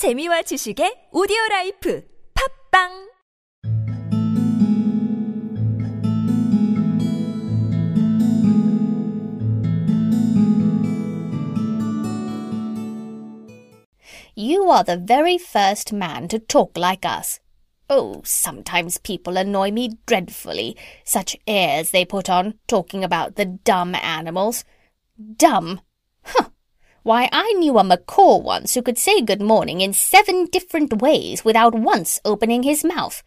재미와 지식의 오디오 라이프 팟빵 You are the very first man to talk like us. Oh, sometimes people annoy me dreadfully, such airs they put on, talking about the dumb animals. Dumb! Why, I knew a macaw once who could say good morning in seven different ways without once opening his mouth.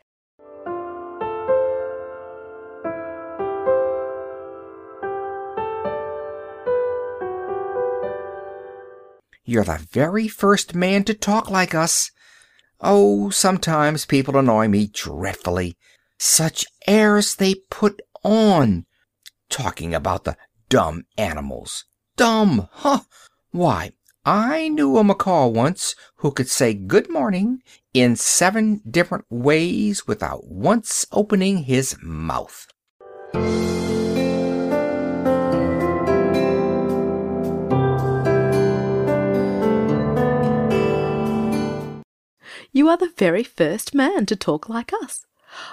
You're the very first man to talk like us. Oh, sometimes people annoy me dreadfully. Such airs they put on. Talking about the dumb animals. Dumb, huh? Why, I knew a macaw once who could say good morning in seven different ways without once opening his mouth. You are the very first man to talk like us.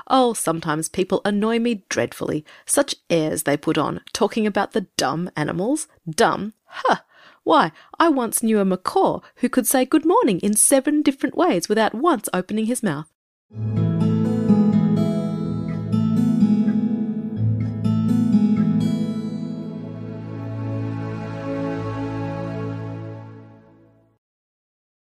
Oh, sometimes people annoy me dreadfully. Such airs they put on, talking about the dumb animals. Dumb? Huh! Why, I once knew a macaw who could say good morning in seven different ways without once opening his mouth.